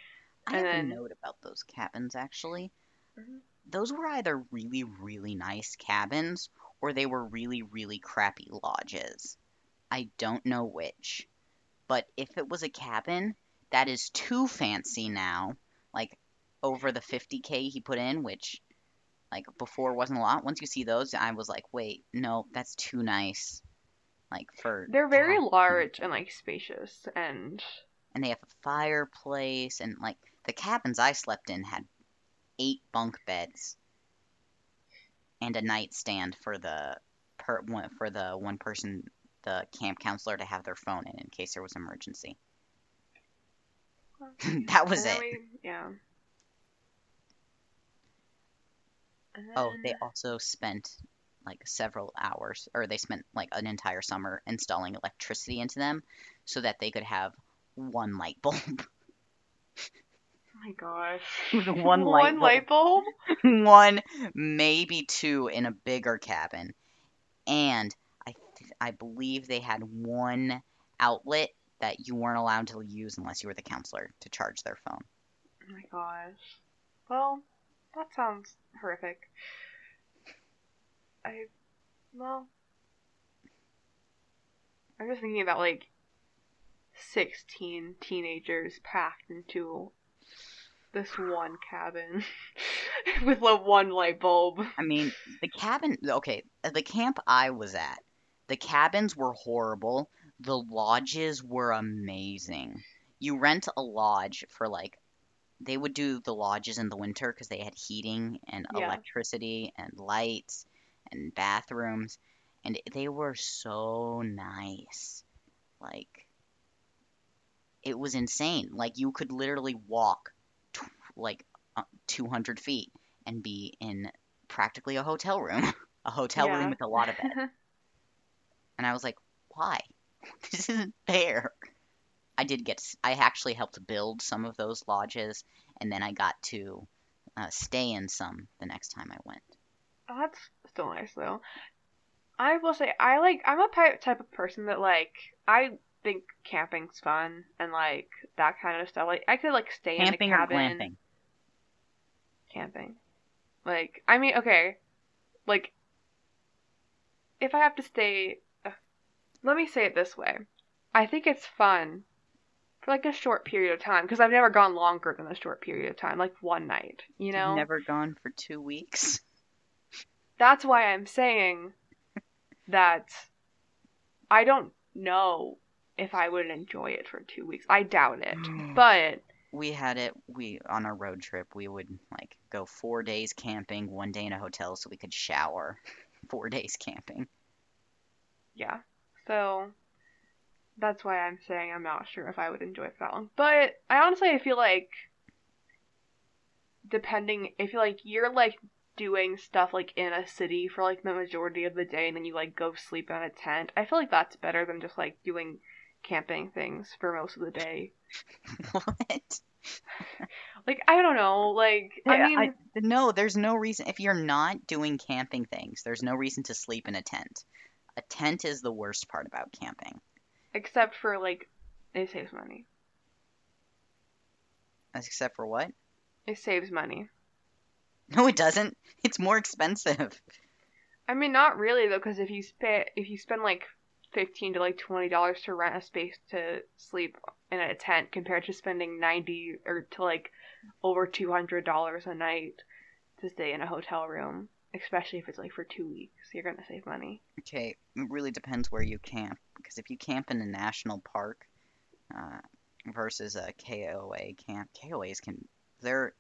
I And have then- a note about those cabins actually. Mhm. Those were either really, really nice cabins or they were really, really crappy lodges. I don't know which. But if it was a cabin, that is too fancy now. Like over the 50k he put in, which like before wasn't a lot. Once you see those, I was like, wait, no, that's too nice. Like for They're very large and like spacious, and and they have a fireplace and like the cabins I slept in had eight bunk beds and a nightstand for the per one for the one person the camp counselor to have their phone in in case there was an emergency. [laughs] that was it. we- yeah. Oh, they also spent like several hours or they spent like an entire summer installing electricity into them so that they could have one light bulb. [laughs] Oh my gosh. [laughs] [laughs] One light One light bulb? [laughs] one, maybe two in a bigger cabin, and I th- I believe they had one outlet that you weren't allowed to use unless you were the counselor to charge their phone. Oh my gosh. Well, that sounds horrific. I, well, I'm just thinking about like 16 teenagers packed into this one cabin [laughs] with a one light bulb. I mean, the cabin. Okay, the camp I was at, the cabins were horrible. The lodges were amazing. You rent a lodge for like, they would do the lodges in the winter because they had heating and Yeah. electricity and lights and bathrooms, and they were so nice. Like, it was insane. Like, you could literally walk like uh, 200 feet and be in practically a hotel room, [laughs] a hotel Yeah. room with a lot of beds. [laughs] And I was like, why? [laughs] This isn't fair. I did get, I actually helped build some of those lodges, and then I got to uh, stay in some the next time I went. Oh, that's still nice though. I will say I like I'm a type of person that like I think camping's fun and like that kind of stuff. Like I could like stay Camping in a or glamping? Camping. Like I mean, okay, like if I have to stay, uh, let me say it this way: I think it's fun for like a short period of time because I've never gone longer than a short period of time, like one night. You know, You've never gone for two weeks? that's why I'm saying that I don't know if I would enjoy it for two weeks. I doubt it. [sighs] But we had it we on our road trip we would like go four days camping one day in a hotel so we could shower [laughs] four days camping yeah, so that's why I'm saying I'm not sure if I would enjoy it for that long. But I honestly I feel like depending if you like you're like doing stuff like in a city for like the majority of the day and then you like go sleep in a tent. I feel like that's better than just like doing camping things for most of the day. [laughs] what? Like I don't know, like I mean, no, there's no reason. If you're not doing camping things, there's no reason to sleep in a tent. A tent is the worst part about camping. except for like it saves money. Except for what? It saves money. No, it doesn't. It's more expensive. I mean, not really though, because if you spend if you spend like fifteen to like twenty dollars to rent a space to sleep in a tent compared to spending ninety or to like over two hundred dollars a night to stay in a hotel room, especially if it's like for two weeks, you're gonna save money. Okay, it really depends where you camp. Because if you camp in a national park uh, versus a KOA camp, KOAs can they're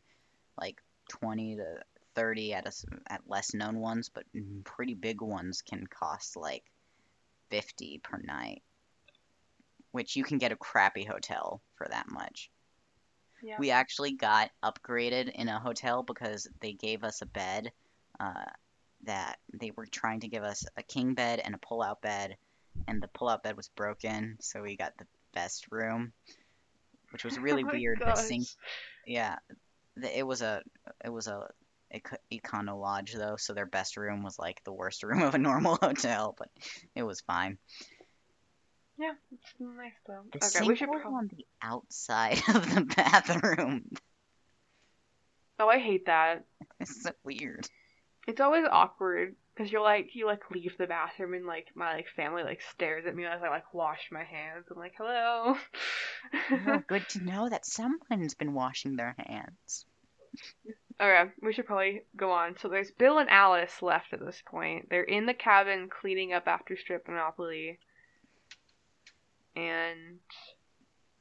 like 20 to 30 at a at less known ones, but pretty big ones can cost like 50 per night, which you can get a crappy hotel for that much. Yeah. We actually got upgraded in a hotel because they gave us a bed uh, that they were trying to give us a king bed and a pull-out bed, and the pull-out bed was broken, so we got the best room, which was really [laughs] Oh weird. The sink, gosh. yeah, the, it was a it was a econo lodge though, so their best room was like the worst [laughs] room of a normal hotel, but it was fine. Yeah, it's nice though. The okay, sink we should. was Prob- on the outside [laughs] of the bathroom. oh, I hate that. [laughs] It's so weird. It's always awkward because you're like you like leave the bathroom and like my like family like stares at me as I like wash my hands. I'm like, hello. Oh, good to know that someone's been washing their hands. Okay, we should probably go on. So there's Bill and Alice left at this point. They're in the cabin cleaning up after Strip Monopoly. And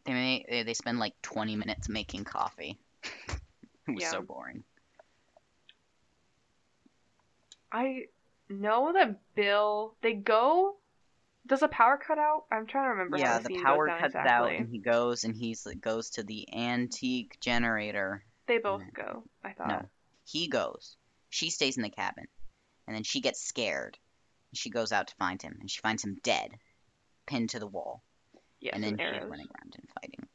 They may, they spend like 20 minutes making coffee. [laughs] it was so boring. I know that Bill they go does the power cut out? I'm trying to remember how Yeah, the, the power cuts exactly. out and he goes and he's goes to the antique generator. They both go, I thought. No, he goes. She stays in the cabin, and then she gets scared. And she goes out to find him, and she finds him dead, pinned to the wall. Yes, and then she's arrows. running around and fighting.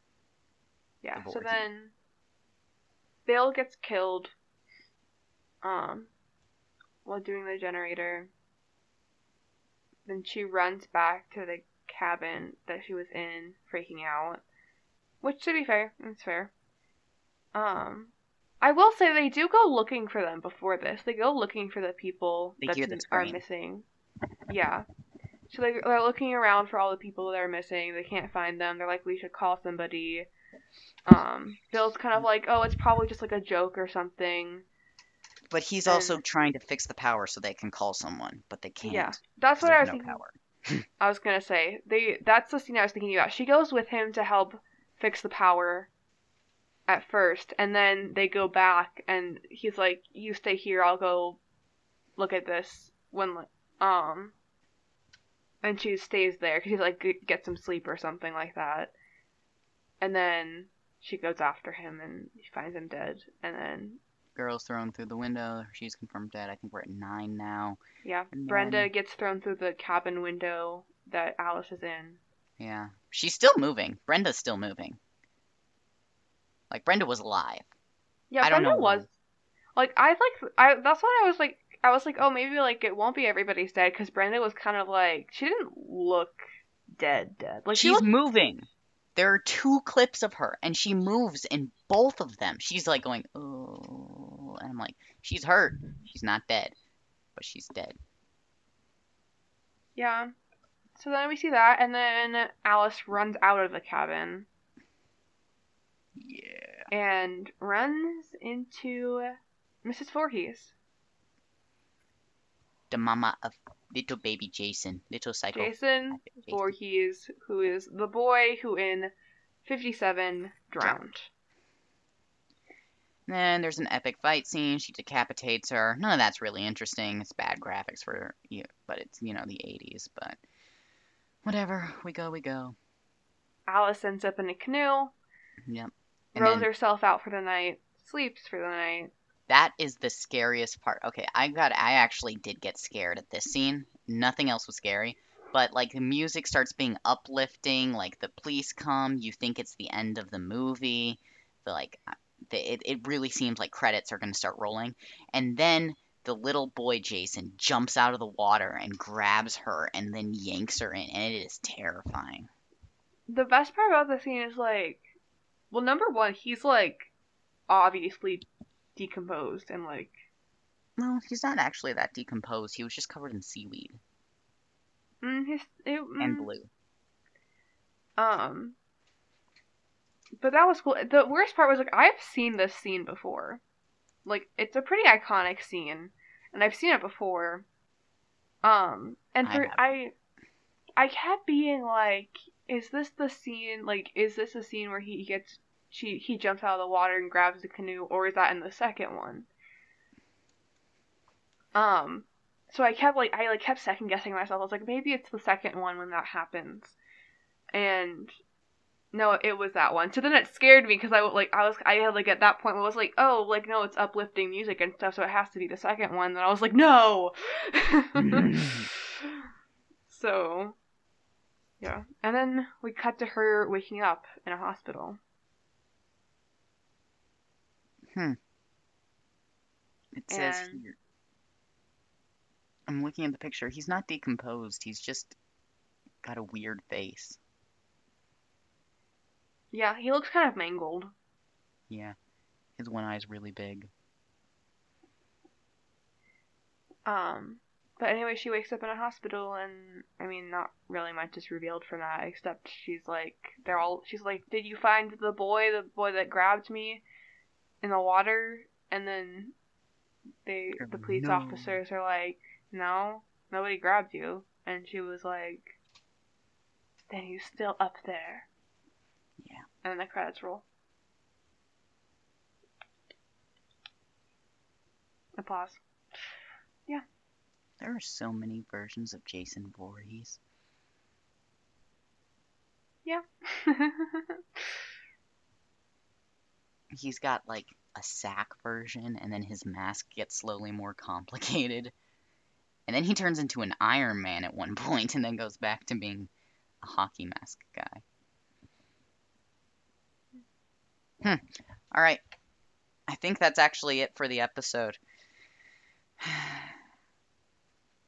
Yeah, so then Bill gets killed um while doing the generator. Then she runs back to the cabin that she was in, freaking out. Which to be fair, it's fair. Um I will say they do go looking for them before this. They go looking for the people They that are missing. Yeah. So they, they're looking around for all the people that are missing. They can't find them. They're like, we should call somebody. Um, Bill's kind of like, oh, it's probably just like a joke or something. But he's And- also trying to fix the power so they can call someone, but they can't. Yeah, that's what I was no thinking. power. I was gonna say they. That's the scene I was thinking about. She goes with him to help fix the power at first, and then they go back, and he's like, "You stay here. I'll go look at this when um." And she stays there because he's like, "Get some sleep" or something like that. And then she goes after him, and she finds him dead. And then Girl's thrown through the window. She's confirmed dead. I think we're at nine now. yeah, And Brenda then- gets thrown through the cabin window that Alice is in. Yeah. She's still moving. Brenda's still moving. Like, Brenda was alive. Yeah, I don't Brenda know was like I like I that's what I was like I was like oh maybe like it won't be everybody's dead because Brenda was kind of like she didn't look dead dead like she She's looked moving. There are two clips of her, and she moves in both of them. She's like going, oh, and I'm like, she's hurt. She's not dead, but she's dead. yeah so then we see that and then Alice runs out of the cabin Yeah. And runs into Mrs. Voorhees The mama of little baby Jason, little psycho. Jason. Voorhees who is the boy who in 57 drowned Then there's an epic fight scene. She decapitates her. None of that's really interesting. It's bad graphics for you, but it's you know the 80s. But whatever. We go, we go. Alice ends up in a canoe Yep. And rows then herself out for the night sleeps for the night that is the scariest part. Okay, I got. I actually did get scared at this scene. Nothing else was scary. but like the music starts being uplifting like the police come you think it's the end of the movie the like uh, the, it, it really seems like credits are going to start rolling and then the little boy jason jumps out of the water and grabs her and then yanks her in and it is terrifying The best part about the scene is like, well, number one, he's like obviously decomposed and like, No, he's not actually that decomposed he was just covered in seaweed mm, his, it, and mm, blue Um, but that was cool. The worst part was like I've seen this scene before. Like it's a pretty iconic scene, and I've seen it before. Um, and for haven't. I, I kept being like, is this the scene? Like, is this a scene where he gets she he jumps out of the water and grabs the canoe, or is that in the second one? Um, so I kept like I like kept second guessing myself. I was like, maybe it's the second one when that happens, and no, it was that one. So then it scared me because I like I was I had like at that point I was like, oh, like no, it's uplifting music and stuff, so it has to be the second one. And I was like, no. [laughs] [laughs] so, yeah, and then we cut to her waking up in a hospital. Hmm. It says And- here. I'm looking at the picture. He's not decomposed. He's just got a weird face. Yeah, he looks kind of mangled. Yeah. His one eye's really big. Um, but anyway, she wakes up in a hospital, and I mean, not really much is revealed from that, except she's like, they're all, she's like, did you find the boy, the boy that grabbed me in the water? And then they, oh, the police No. officers are like, no, nobody grabbed you. And she was like, then he's still up there. Yeah. And then the credits roll. Applause. There are so many versions of Jason Voorhees. Yeah. [laughs] He's got like a sack version, and then his mask gets slowly more complicated. And then he turns into an Iron Man at one [laughs] point, and then goes back to being a hockey mask guy. Hmm. All right. I think that's actually it for the episode. [sighs] [sighs] [sighs]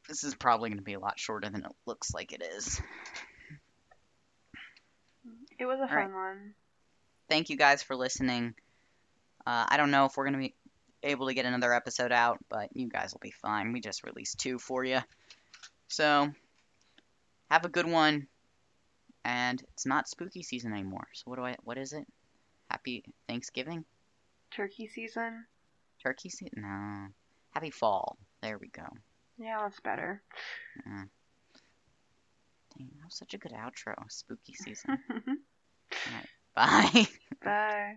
This is probably going to be a lot shorter than it looks like it is. It was a fun right. one. thank you guys for listening. Uh, I don't know if we're gonna be able to get another episode out, but you guys will be fine. We just released two for you, so have a good one. And it's not spooky season anymore. So what do I? What is it? Happy Thanksgiving? Turkey season. Turkey season? No. Happy fall. There we go. Yeah, that's better. Dang, that was such a good outro. Spooky season. [laughs] All right, Bye. [laughs] Bye.